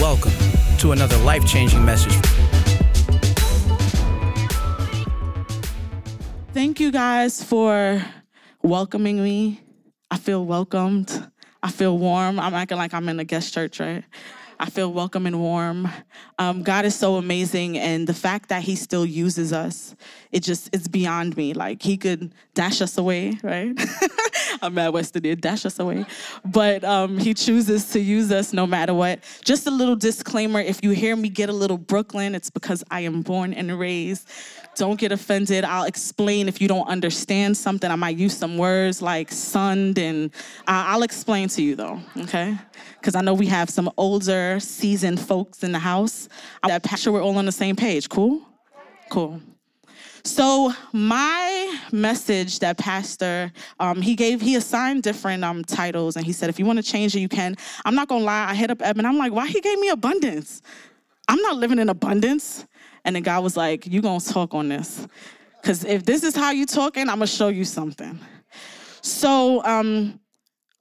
Welcome to another life changing message. Thank you guys for welcoming me. I feel welcomed. I feel warm. I'm acting like I'm in a guest church, right? I feel welcome and warm. Um, God is so amazing, and the fact that He still uses us, it just it's beyond me. Like He could dash us away, right? I'm at West Indian, dash us away, but um, He chooses to use us no matter what. Just a little disclaimer: if you hear me get a little Brooklyn, it's because I am born and raised. Don't get offended. I'll explain if you don't understand something. I might use some words like sunned, and I'll explain to you though, okay? Because I know we have some older, seasoned folks in the house. That picture, we're all on the same page. Cool? Cool. So my message that pastor um, he gave he assigned different um, titles and he said if you want to change it you can. I'm not gonna lie I hit up Eben I'm like why he gave me abundance. I'm not living in abundance. And the guy was like, You gonna talk on this. Because if this is how you talking, I'm gonna show you something. So, um,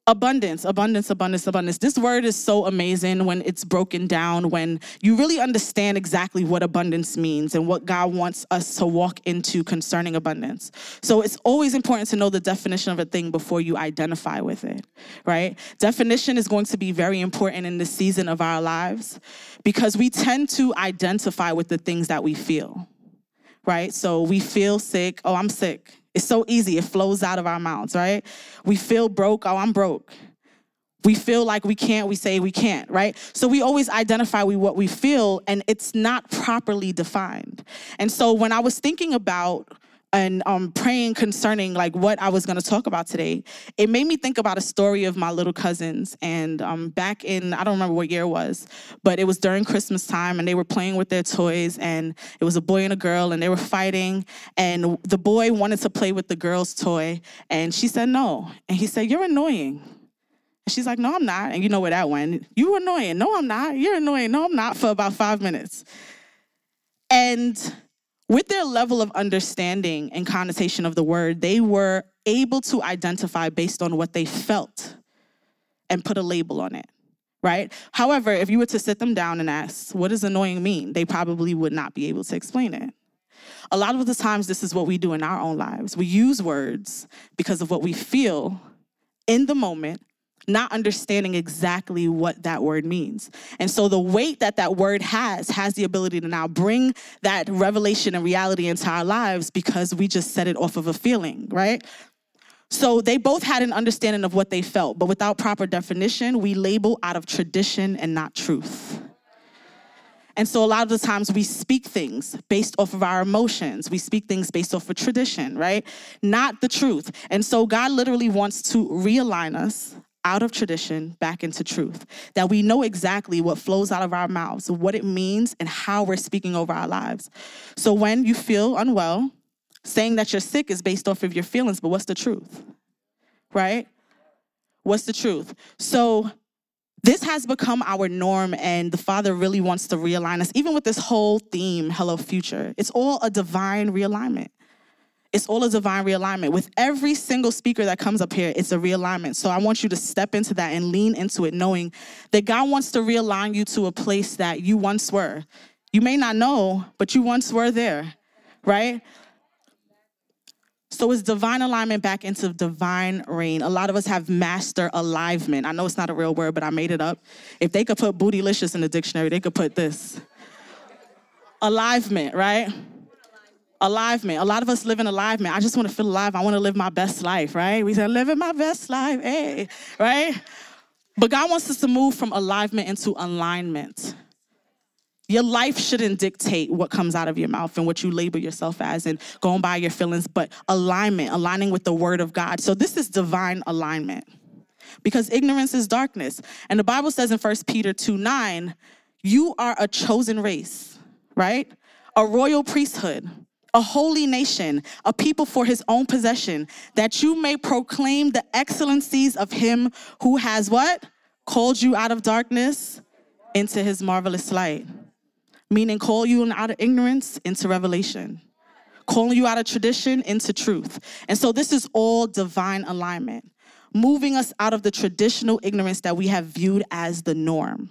abundance, abundance, abundance, abundance. This word is so amazing when it's broken down, when you really understand exactly what abundance means and what God wants us to walk into concerning abundance. So it's always important to know the definition of a thing before you identify with it, right? Definition is going to be very important in the season of our lives because we tend to identify with the things that we feel, right? So we feel sick. Oh, I'm sick. It's so easy. It flows out of our mouths, right? We feel broke. Oh, I'm broke. We feel like we can't, we say we can't, right? So we always identify with what we feel and it's not properly defined. And so when I was thinking about and um, praying concerning like what I was going to talk about today, it made me think about a story of my little cousins. And um, back in I don't remember what year it was, but it was during Christmas time, and they were playing with their toys, and it was a boy and a girl, and they were fighting. And the boy wanted to play with the girl's toy, and she said no, and he said, "You're annoying." And she's like, "No, I'm not." And you know where that went. You annoying? No, I'm not. You're annoying. No, I'm not. For about five minutes, and with their level of understanding and connotation of the word, they were able to identify based on what they felt and put a label on it, right? However, if you were to sit them down and ask, what does annoying mean? They probably would not be able to explain it. A lot of the times, this is what we do in our own lives. We use words because of what we feel in the moment not understanding exactly what that word means. And so the weight that that word has has the ability to now bring that revelation and reality into our lives because we just set it off of a feeling, right? So they both had an understanding of what they felt, but without proper definition, we label out of tradition and not truth. And so a lot of the times we speak things based off of our emotions. We speak things based off of tradition, right? Not the truth. And so God literally wants to realign us out of tradition back into truth. That we know exactly what flows out of our mouths, what it means, and how we're speaking over our lives. So when you feel unwell, saying that you're sick is based off of your feelings, but what's the truth? Right? What's the truth? So this has become our norm, and the Father really wants to realign us, even with this whole theme, Hello Future. It's all a divine realignment. It's all a divine realignment. With every single speaker that comes up here, it's a realignment. So I want you to step into that and lean into it, knowing that God wants to realign you to a place that you once were. You may not know, but you once were there, right? So it's divine alignment back into divine reign. A lot of us have master alignment. I know it's not a real word, but I made it up. If they could put bootylicious in the dictionary, they could put this. Alignment, right? Alignment. A lot of us live in man. I just want to feel alive. I want to live my best life, right? We say, living my best life, hey, right? But God wants us to move from alignment into alignment. Your life shouldn't dictate what comes out of your mouth and what you label yourself as and going by your feelings, but alignment, aligning with the word of God. So this is divine alignment because ignorance is darkness. And the Bible says in 1 Peter 2 9, you are a chosen race, right? A royal priesthood a holy nation, a people for his own possession, that you may proclaim the excellencies of him who has what? Called you out of darkness into his marvelous light. Meaning, call you out of ignorance into revelation, calling you out of tradition into truth. And so, this is all divine alignment, moving us out of the traditional ignorance that we have viewed as the norm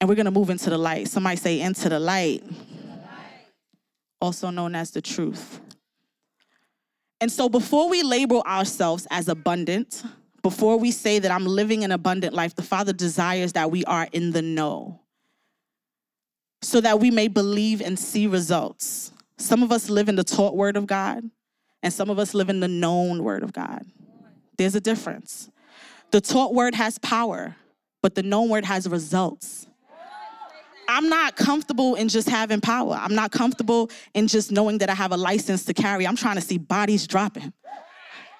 And we're to move into the light. Somebody say, into the light, also known as the truth. And so before we label ourselves as abundant, before we say that I'm living an abundant life, the Father desires that we are in the know so that we may believe and see results. Some of us live in the taught word of God, and some of us live in the known word of God. There's a difference. The taught word has power, but the known word has results. I'm not comfortable in just having power. I'm not comfortable in just knowing that I have a license to carry. I'm trying to see bodies dropping,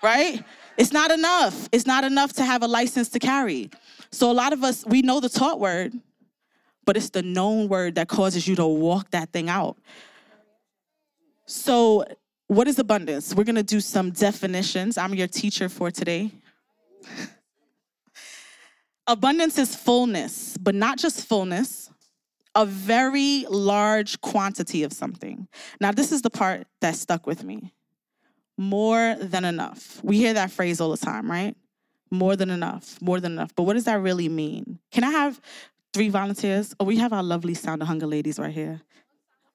right? It's not enough. It's not enough to have a license to carry. So a lot of us, we know the taught word, but it's the known word that causes you to walk that thing out. So, what is abundance? We're gonna do some definitions. I'm your teacher for today. abundance is fullness, but not just fullness, a very large quantity of something. Now, this is the part that stuck with me more than enough. We hear that phrase all the time, right? More than enough, more than enough. But what does that really mean? Can I have three volunteers? Oh, we have our lovely Sound of Hunger ladies right here.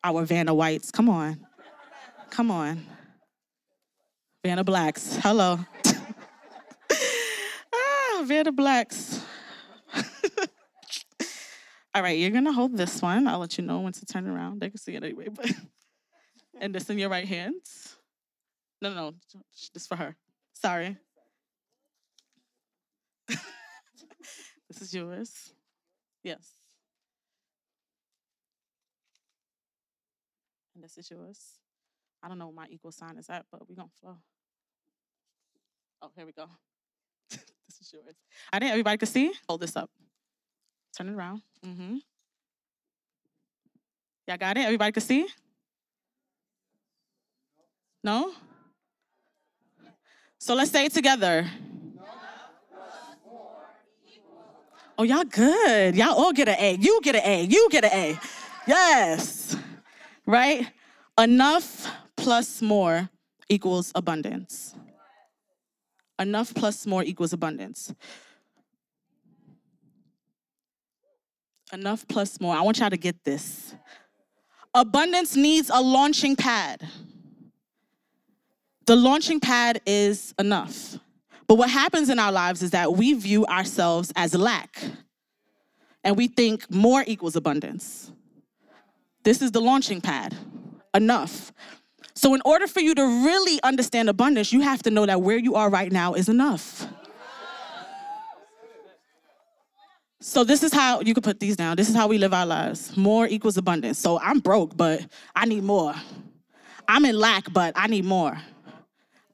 Our Vanna Whites. Come on. Come on. Vanna Blacks. Hello. ah, Vanna Blacks. All right, you're gonna hold this one. I'll let you know when to turn around. They can see it anyway, but and this in your right hand. No, no, no, this for her. Sorry. this is yours. Yes. And this is yours. I don't know what my equal sign is at, but we're gonna flow. Oh, here we go. this is yours. I think everybody can see. Hold this up. Turn it around. Mm-hmm. Y'all got it? Everybody can see? No? So let's say it together. Oh, y'all good. Y'all all get an A. You get an A. You get an A. Yes. Right? Enough plus more equals abundance. Enough plus more equals abundance. Enough plus more. I want y'all to get this. Abundance needs a launching pad. The launching pad is enough. But what happens in our lives is that we view ourselves as lack. And we think more equals abundance. This is the launching pad. Enough. So, in order for you to really understand abundance, you have to know that where you are right now is enough. So, this is how you can put these down. This is how we live our lives. More equals abundance. So, I'm broke, but I need more. I'm in lack, but I need more.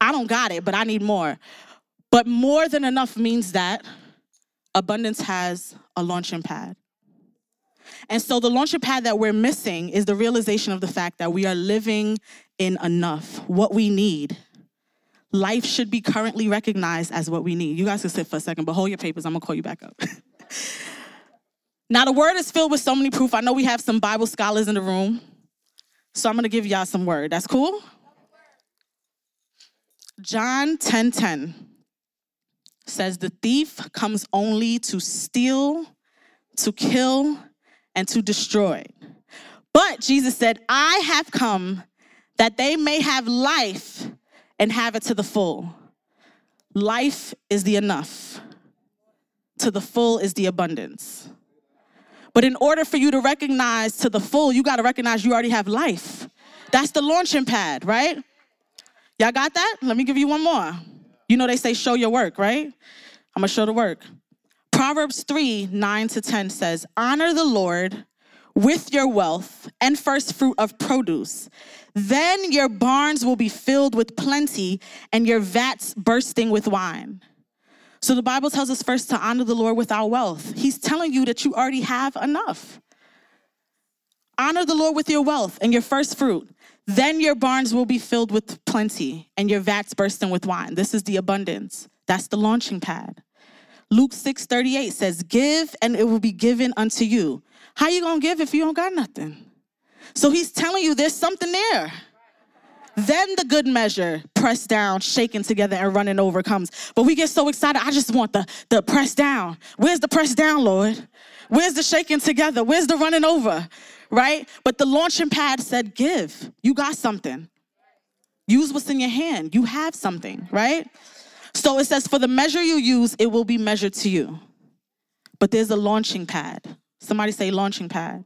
I don't got it, but I need more. But more than enough means that abundance has a launching pad. And so the launching pad that we're missing is the realization of the fact that we are living in enough, what we need. Life should be currently recognized as what we need. You guys can sit for a second, but hold your papers. I'm gonna call you back up. now, the word is filled with so many proof. I know we have some Bible scholars in the room, so I'm gonna give y'all some word. That's cool? John 10 10 says, The thief comes only to steal, to kill, and to destroy. But Jesus said, I have come that they may have life and have it to the full. Life is the enough, to the full is the abundance. But in order for you to recognize to the full, you got to recognize you already have life. That's the launching pad, right? Y'all got that? Let me give you one more. You know, they say show your work, right? I'm gonna show the work. Proverbs 3 9 to 10 says, Honor the Lord with your wealth and first fruit of produce. Then your barns will be filled with plenty and your vats bursting with wine. So the Bible tells us first to honor the Lord with our wealth. He's telling you that you already have enough. Honor the Lord with your wealth and your first fruit. Then your barns will be filled with plenty and your vats bursting with wine. This is the abundance. That's the launching pad. Luke 6 38 says, Give and it will be given unto you. How you gonna give if you don't got nothing? So he's telling you there's something there. Then the good measure, pressed down, shaken together, and running over comes. But we get so excited. I just want the, the press down. Where's the press down, Lord? Where's the shaking together? Where's the running over? Right? But the launching pad said, Give. You got something. Use what's in your hand. You have something, right? So it says, For the measure you use, it will be measured to you. But there's a launching pad. Somebody say, launching pad.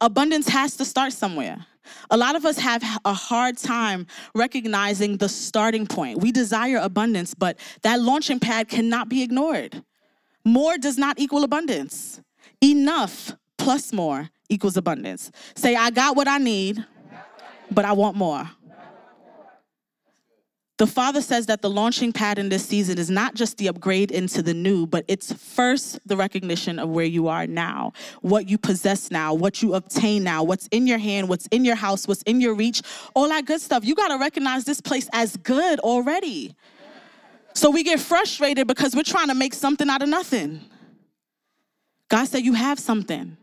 Abundance has to start somewhere. A lot of us have a hard time recognizing the starting point. We desire abundance, but that launching pad cannot be ignored. More does not equal abundance. Enough plus more equals abundance. Say, I got what I need, but I want more. The Father says that the launching pad in this season is not just the upgrade into the new, but it's first the recognition of where you are now, what you possess now, what you obtain now, what's in your hand, what's in your house, what's in your reach, all that good stuff. You got to recognize this place as good already. So we get frustrated because we're trying to make something out of nothing. God said, You have something.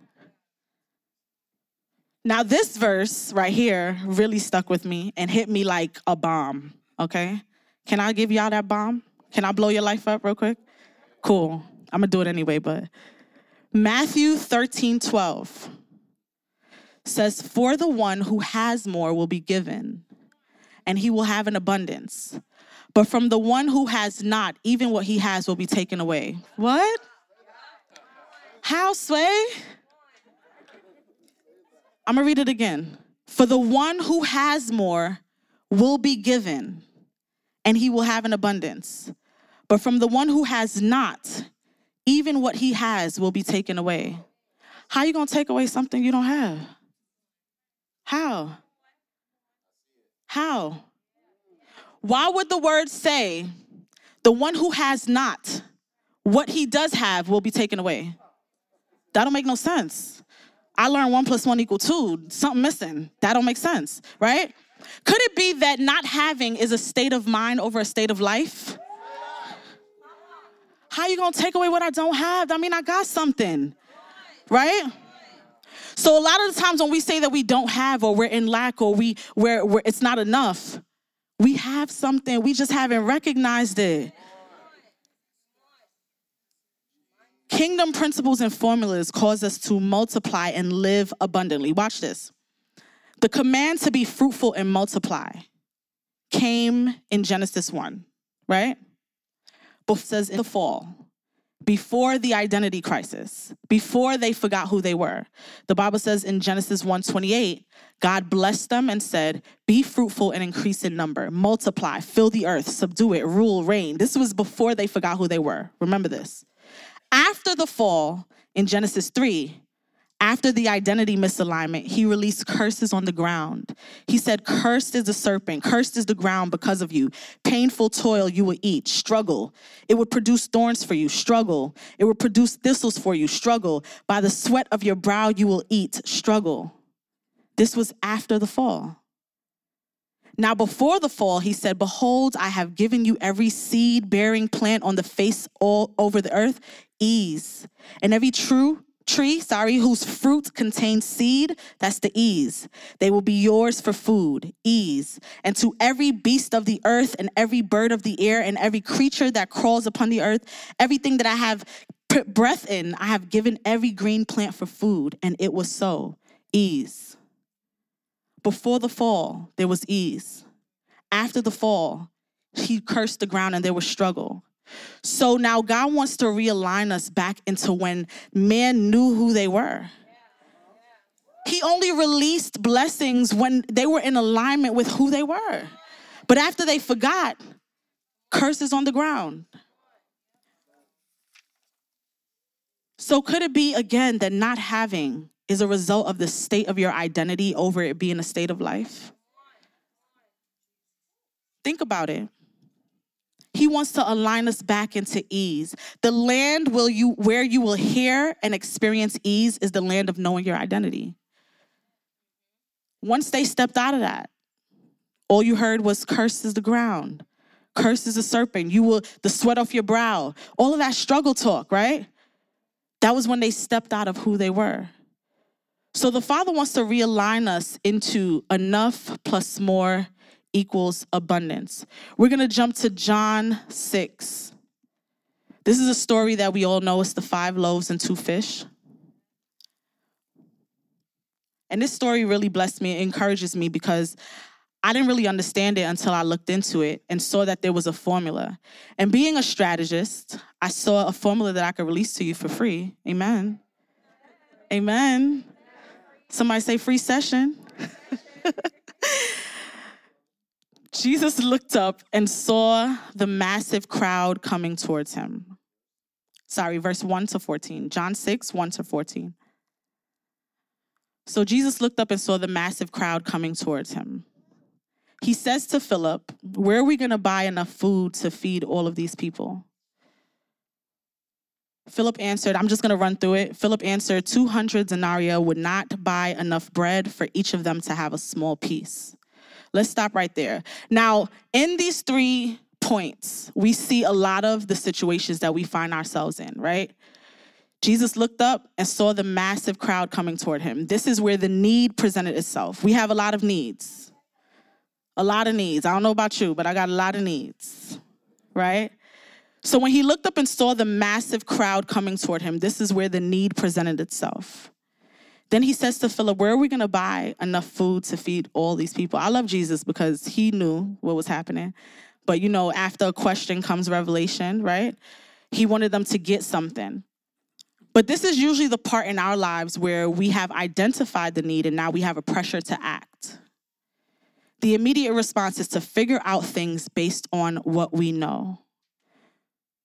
Now, this verse right here really stuck with me and hit me like a bomb okay? Can I give y'all that bomb? Can I blow your life up real quick? Cool. I'm gonna do it anyway, but Matthew 13, 12 says, For the one who has more will be given, and he will have an abundance. But from the one who has not, even what he has will be taken away. What? How, Sway? I'm gonna read it again. For the one who has more will be given, and he will have an abundance. But from the one who has not, even what he has will be taken away. How you going to take away something you don't have? How? How? Why would the word say, the one who has not, what he does have will be taken away? That don't make no sense. I learned one plus one equal two, something missing. That don't make sense, right? Could it be that not having is a state of mind over a state of life? How you gonna take away what I don't have? I mean, I got something, right? So a lot of the times when we say that we don't have or we're in lack or we where it's not enough, we have something. We just haven't recognized it. Kingdom principles and formulas cause us to multiply and live abundantly. Watch this. The command to be fruitful and multiply came in Genesis 1, right? Both says in the fall, before the identity crisis, before they forgot who they were. The Bible says in Genesis 1:28, God blessed them and said, "Be fruitful and increase in number, multiply, fill the earth, subdue it, rule, reign." This was before they forgot who they were. Remember this. After the fall in Genesis 3, after the identity misalignment, he released curses on the ground. He said, Cursed is the serpent, cursed is the ground because of you. Painful toil you will eat, struggle. It would produce thorns for you, struggle. It would produce thistles for you, struggle. By the sweat of your brow you will eat, struggle. This was after the fall. Now, before the fall, he said, Behold, I have given you every seed bearing plant on the face all over the earth, ease, and every true tree, sorry, whose fruit contains seed, that's the ease. They will be yours for food, ease. And to every beast of the earth and every bird of the air and every creature that crawls upon the earth, everything that I have put breath in, I have given every green plant for food. And it was so, ease. Before the fall, there was ease. After the fall, he cursed the ground and there was struggle. So now God wants to realign us back into when men knew who they were. He only released blessings when they were in alignment with who they were. But after they forgot, curses on the ground. So could it be again that not having is a result of the state of your identity over it being a state of life? Think about it. Wants to align us back into ease. The land will you where you will hear and experience ease is the land of knowing your identity. Once they stepped out of that, all you heard was curse is the ground. Curse is a serpent. You will the sweat off your brow. All of that struggle talk, right? That was when they stepped out of who they were. So the Father wants to realign us into enough plus more equals abundance. We're going to jump to John 6. This is a story that we all know. It's the five loaves and two fish. And this story really blessed me, it encourages me because I didn't really understand it until I looked into it and saw that there was a formula. And being a strategist, I saw a formula that I could release to you for free. Amen. Amen. Somebody say free session. Jesus looked up and saw the massive crowd coming towards him. Sorry, verse 1 to 14. John 6, 1 to 14. So Jesus looked up and saw the massive crowd coming towards him. He says to Philip, Where are we going to buy enough food to feed all of these people? Philip answered, I'm just going to run through it. Philip answered, 200 denarii would not buy enough bread for each of them to have a small piece. Let's stop right there. Now, in these three points, we see a lot of the situations that we find ourselves in, right? Jesus looked up and saw the massive crowd coming toward him. This is where the need presented itself. We have a lot of needs. A lot of needs. I don't know about you, but I got a lot of needs, right? So when he looked up and saw the massive crowd coming toward him, this is where the need presented itself. Then he says to Philip, Where are we going to buy enough food to feed all these people? I love Jesus because he knew what was happening. But you know, after a question comes revelation, right? He wanted them to get something. But this is usually the part in our lives where we have identified the need and now we have a pressure to act. The immediate response is to figure out things based on what we know.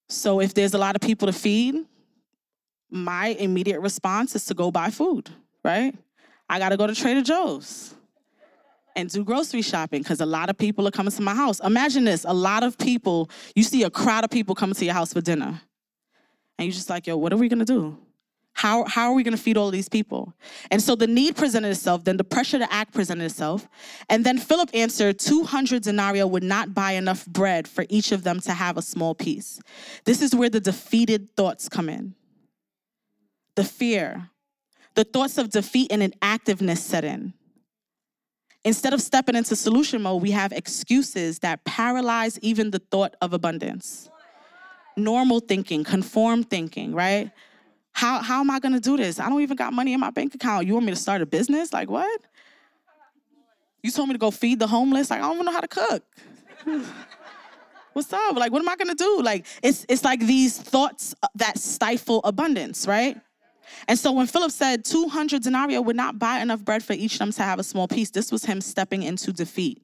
So if there's a lot of people to feed, my immediate response is to go buy food, right? I got to go to Trader Joe's and do grocery shopping because a lot of people are coming to my house. Imagine this a lot of people, you see a crowd of people coming to your house for dinner. And you're just like, yo, what are we gonna do? How, how are we gonna feed all these people? And so the need presented itself, then the pressure to act presented itself. And then Philip answered 200 denarii would not buy enough bread for each of them to have a small piece. This is where the defeated thoughts come in. The fear, the thoughts of defeat and inactiveness set in. Instead of stepping into solution mode, we have excuses that paralyze even the thought of abundance normal thinking, conform thinking, right? How, how am I gonna do this? I don't even got money in my bank account. You want me to start a business? Like what? You told me to go feed the homeless. Like I don't even know how to cook. What's up? Like what am I gonna do? Like it's it's like these thoughts that stifle abundance, right? And so when Philip said 200 denarii would not buy enough bread for each of them to have a small piece, this was him stepping into defeat.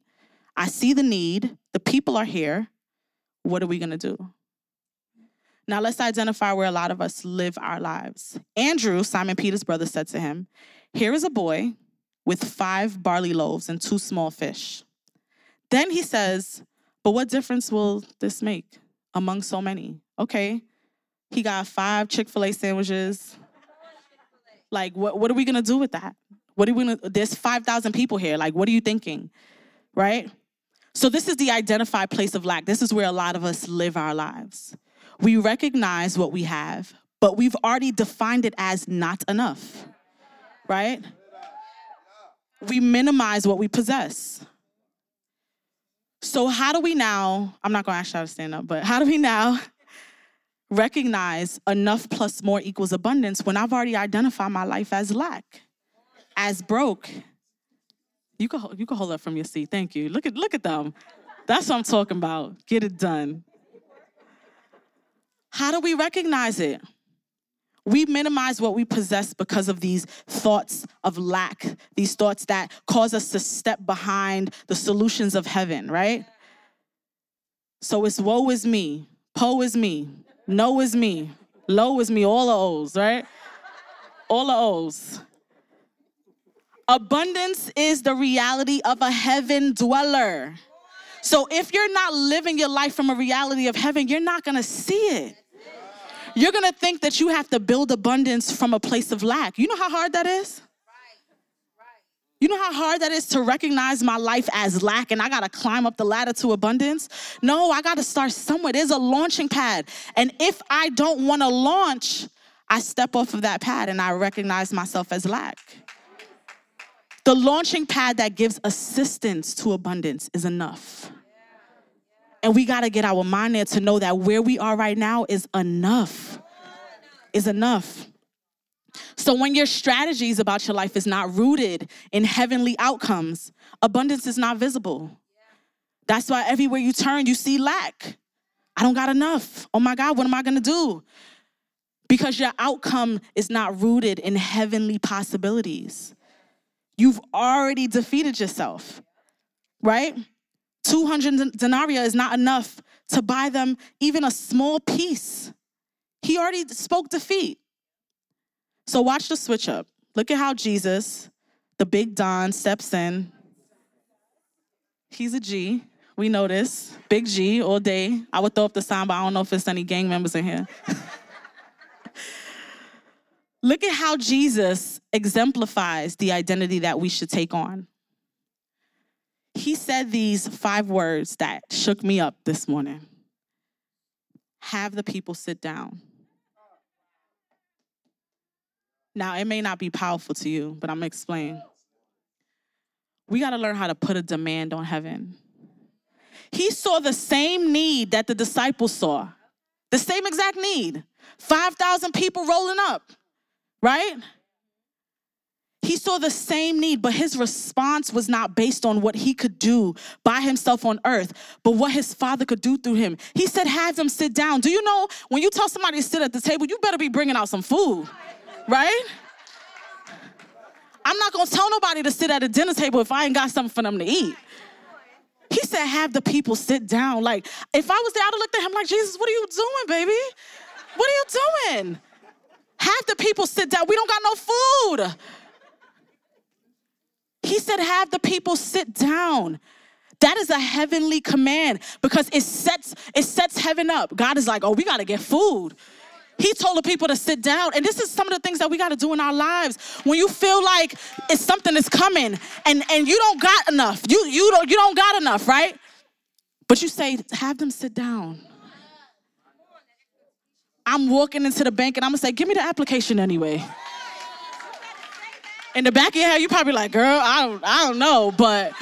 I see the need. The people are here. What are we gonna do? Now let's identify where a lot of us live our lives. Andrew, Simon Peter's brother, said to him, Here is a boy with five barley loaves and two small fish. Then he says, But what difference will this make among so many? Okay, he got five Chick fil A sandwiches. Like, what, what are we gonna do with that? What are we gonna, there's 5,000 people here. Like, what are you thinking? Right? So, this is the identified place of lack. This is where a lot of us live our lives. We recognize what we have, but we've already defined it as not enough, right? We minimize what we possess. So, how do we now? I'm not gonna ask y'all to stand up, but how do we now recognize enough plus more equals abundance when I've already identified my life as lack, as broke? You can you can hold up from your seat. Thank you. Look at look at them. That's what I'm talking about. Get it done. How do we recognize it? We minimize what we possess because of these thoughts of lack, these thoughts that cause us to step behind the solutions of heaven, right? So it's woe is me, po is me, no is me, low is me, all the O's, right? All the O's. Abundance is the reality of a heaven dweller. So if you're not living your life from a reality of heaven, you're not gonna see it you're gonna think that you have to build abundance from a place of lack. You know how hard that is? You know how hard that is to recognize my life as lack and I gotta climb up the ladder to abundance? No, I gotta start somewhere. There's a launching pad. And if I don't wanna launch, I step off of that pad and I recognize myself as lack. The launching pad that gives assistance to abundance is enough. And we got to get our mind there to know that where we are right now is enough. Is enough. So when your strategies about your life is not rooted in heavenly outcomes, abundance is not visible. That's why everywhere you turn, you see lack. I don't got enough. Oh my God, what am I gonna do? Because your outcome is not rooted in heavenly possibilities. You've already defeated yourself, right? 200 denarii is not enough to buy them even a small piece. He already spoke defeat. So watch the switch up. Look at how Jesus, the big Don, steps in. He's a G. We know this. Big G all day. I would throw up the sign, but I don't know if there's any gang members in here. Look at how Jesus exemplifies the identity that we should take on. He said these five words that shook me up this morning have the people sit down. Now, it may not be powerful to you, but I'm gonna explain. We gotta learn how to put a demand on heaven. He saw the same need that the disciples saw, the same exact need 5,000 people rolling up, right? He saw the same need, but his response was not based on what he could do by himself on earth, but what his father could do through him. He said, Have them sit down. Do you know when you tell somebody to sit at the table, you better be bringing out some food, right? I'm not gonna tell nobody to sit at a dinner table if I ain't got something for them to eat. He said, Have the people sit down. Like, if I was there, I'd have looked at him like, Jesus, what are you doing, baby? What are you doing? Have the people sit down. We don't got no food. He said, Have the people sit down. That is a heavenly command because it sets it sets heaven up. God is like, "Oh, we got to get food." He told the people to sit down, and this is some of the things that we got to do in our lives. When you feel like it's something is coming, and and you don't got enough, you you don't you don't got enough, right? But you say, "Have them sit down." I'm walking into the bank, and I'm gonna say, "Give me the application anyway." in the back of your head, you probably like, girl, I don't, I don't know, but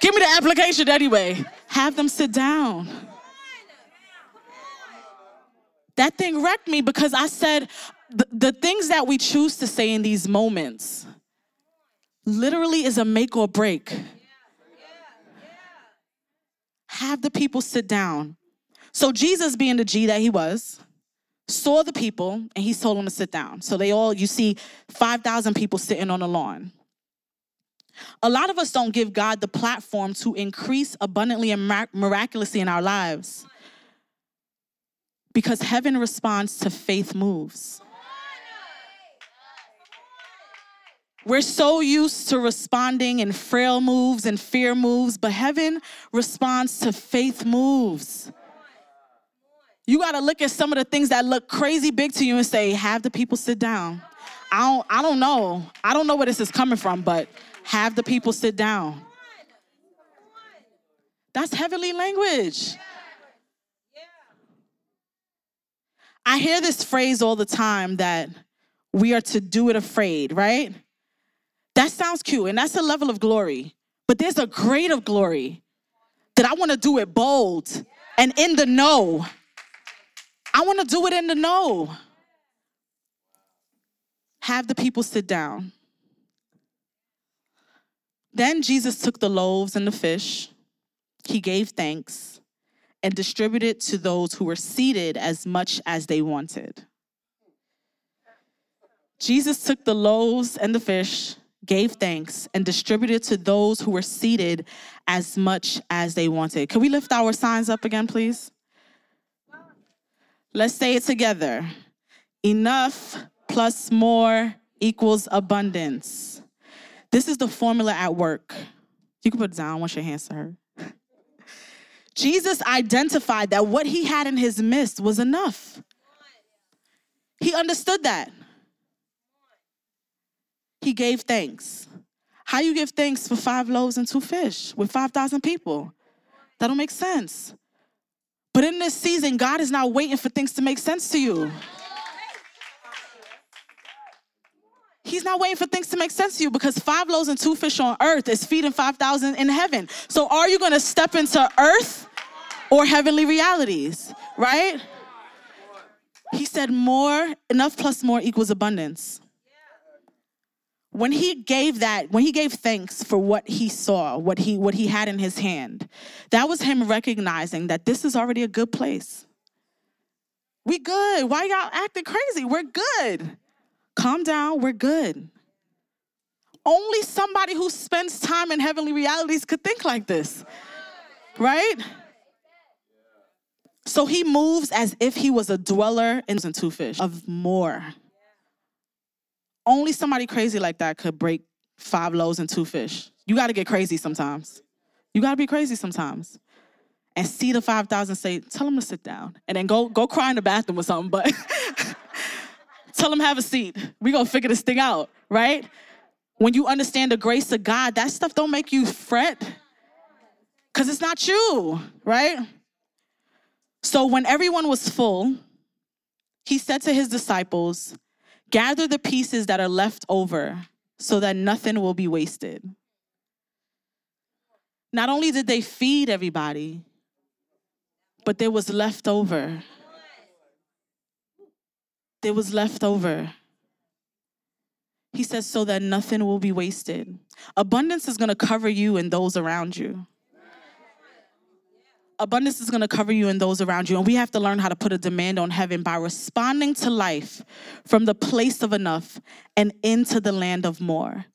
give me the application anyway. Have them sit down. That thing wrecked me because I said the, the things that we choose to say in these moments literally is a make or break. Have the people sit down. So, Jesus, being the G that he was, saw the people and he told them to sit down. So they all, you see 5,000 people sitting on the lawn. A lot of us don't give God the platform to increase abundantly and miraculously in our lives because heaven responds to faith moves. We're so used to responding in frail moves and fear moves, but heaven responds to faith moves. You got to look at some of the things that look crazy big to you and say, have the people sit down. I don't, I don't know. I don't know where this is coming from, but have the people sit down. That's heavenly language. I hear this phrase all the time that we are to do it afraid, right? That sounds cute and that's a level of glory. But there's a grade of glory that I want to do it bold and in the know. I want to do it in the know. Have the people sit down. Then Jesus took the loaves and the fish, he gave thanks, and distributed to those who were seated as much as they wanted. Jesus took the loaves and the fish, gave thanks, and distributed to those who were seated as much as they wanted. Can we lift our signs up again, please? Let's say it together. Enough plus more equals abundance. This is the formula at work. You can put it down. Want your hands to her. Jesus identified that what he had in his midst was enough. He understood that. He gave thanks. How you give thanks for five loaves and two fish with 5,000 people? That don't make sense. But in this season, God is not waiting for things to make sense to you. He's not waiting for things to make sense to you because five loaves and two fish on earth is feeding 5,000 in heaven. So are you going to step into earth or heavenly realities, right? He said more, enough plus more equals abundance. When he gave that, when he gave thanks for what he saw, what he what he had in his hand, that was him recognizing that this is already a good place. We good. Why y'all acting crazy? We're good. Calm down, we're good. Only somebody who spends time in heavenly realities could think like this. Right? So he moves as if he was a dweller in two fish of more. Only somebody crazy like that could break five loaves and two fish. You got to get crazy sometimes. You got to be crazy sometimes. And see the 5,000 say, tell them to sit down. And then go, go cry in the bathroom or something, but tell them have a seat. we going to figure this thing out, right? When you understand the grace of God, that stuff don't make you fret because it's not you, right? So when everyone was full, he said to his disciples, Gather the pieces that are left over so that nothing will be wasted. Not only did they feed everybody, but there was left over. There was left over. He says, so that nothing will be wasted. Abundance is gonna cover you and those around you abundance is going to cover you and those around you. And we have to learn how to put a demand on heaven by responding to life from the place of enough and into the land of more.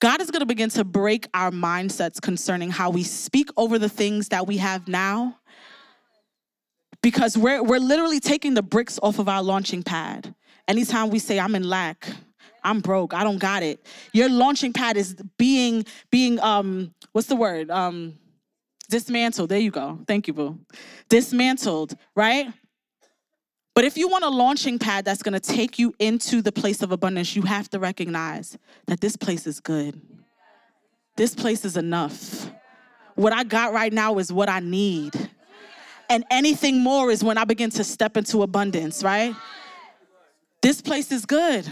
God is going to begin to break our mindsets concerning how we speak over the things that we have now. Because we're, we're literally taking the bricks off of our launching pad. Anytime we say, I'm in lack, I'm broke, I don't got it. Your launching pad is being, being, um, what's the word? Um, dismantled. There you go. Thank you, boo. Dismantled, right? But if you want a launching pad that's going to take you into the place of abundance, you have to recognize that this place is good. This place is enough. What I got right now is what I need. And anything more is when I begin to step into abundance, right? This place is good.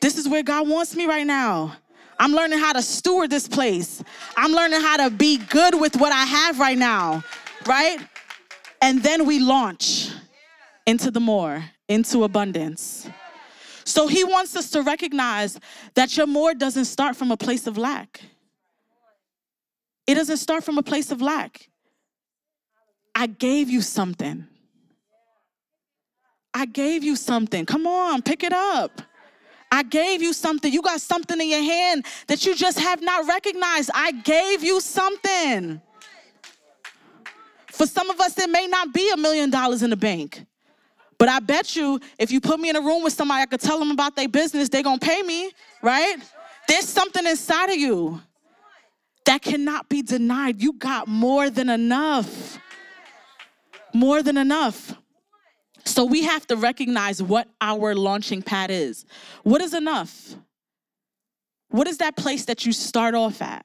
This is where God wants me right now. I'm learning how to steward this place. I'm learning how to be good with what I have right now, right? And then we launch into the more, into abundance. So he wants us to recognize that your more doesn't start from a place of lack. It doesn't start from a place of lack. I gave you something. I gave you something. Come on, pick it up. I gave you something. You got something in your hand that you just have not recognized. I gave you something. For some of us, it may not be a million dollars in the bank. But I bet you if you put me in a room with somebody, I could tell them about their business, they're gonna pay me, right? There's something inside of you that cannot be denied. You got more than enough. More than enough. So we have to recognize what our launching pad is. What is enough? What is that place that you start off at?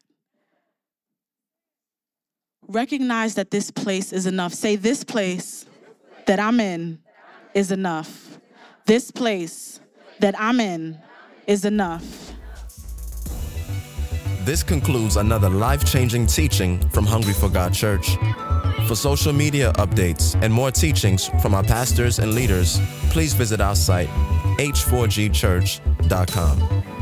Recognize that this place is enough. Say, This place that I'm in is enough. This place that I'm in is enough. This concludes another life changing teaching from Hungry for God Church. For social media updates and more teachings from our pastors and leaders, please visit our site, h4gchurch.com.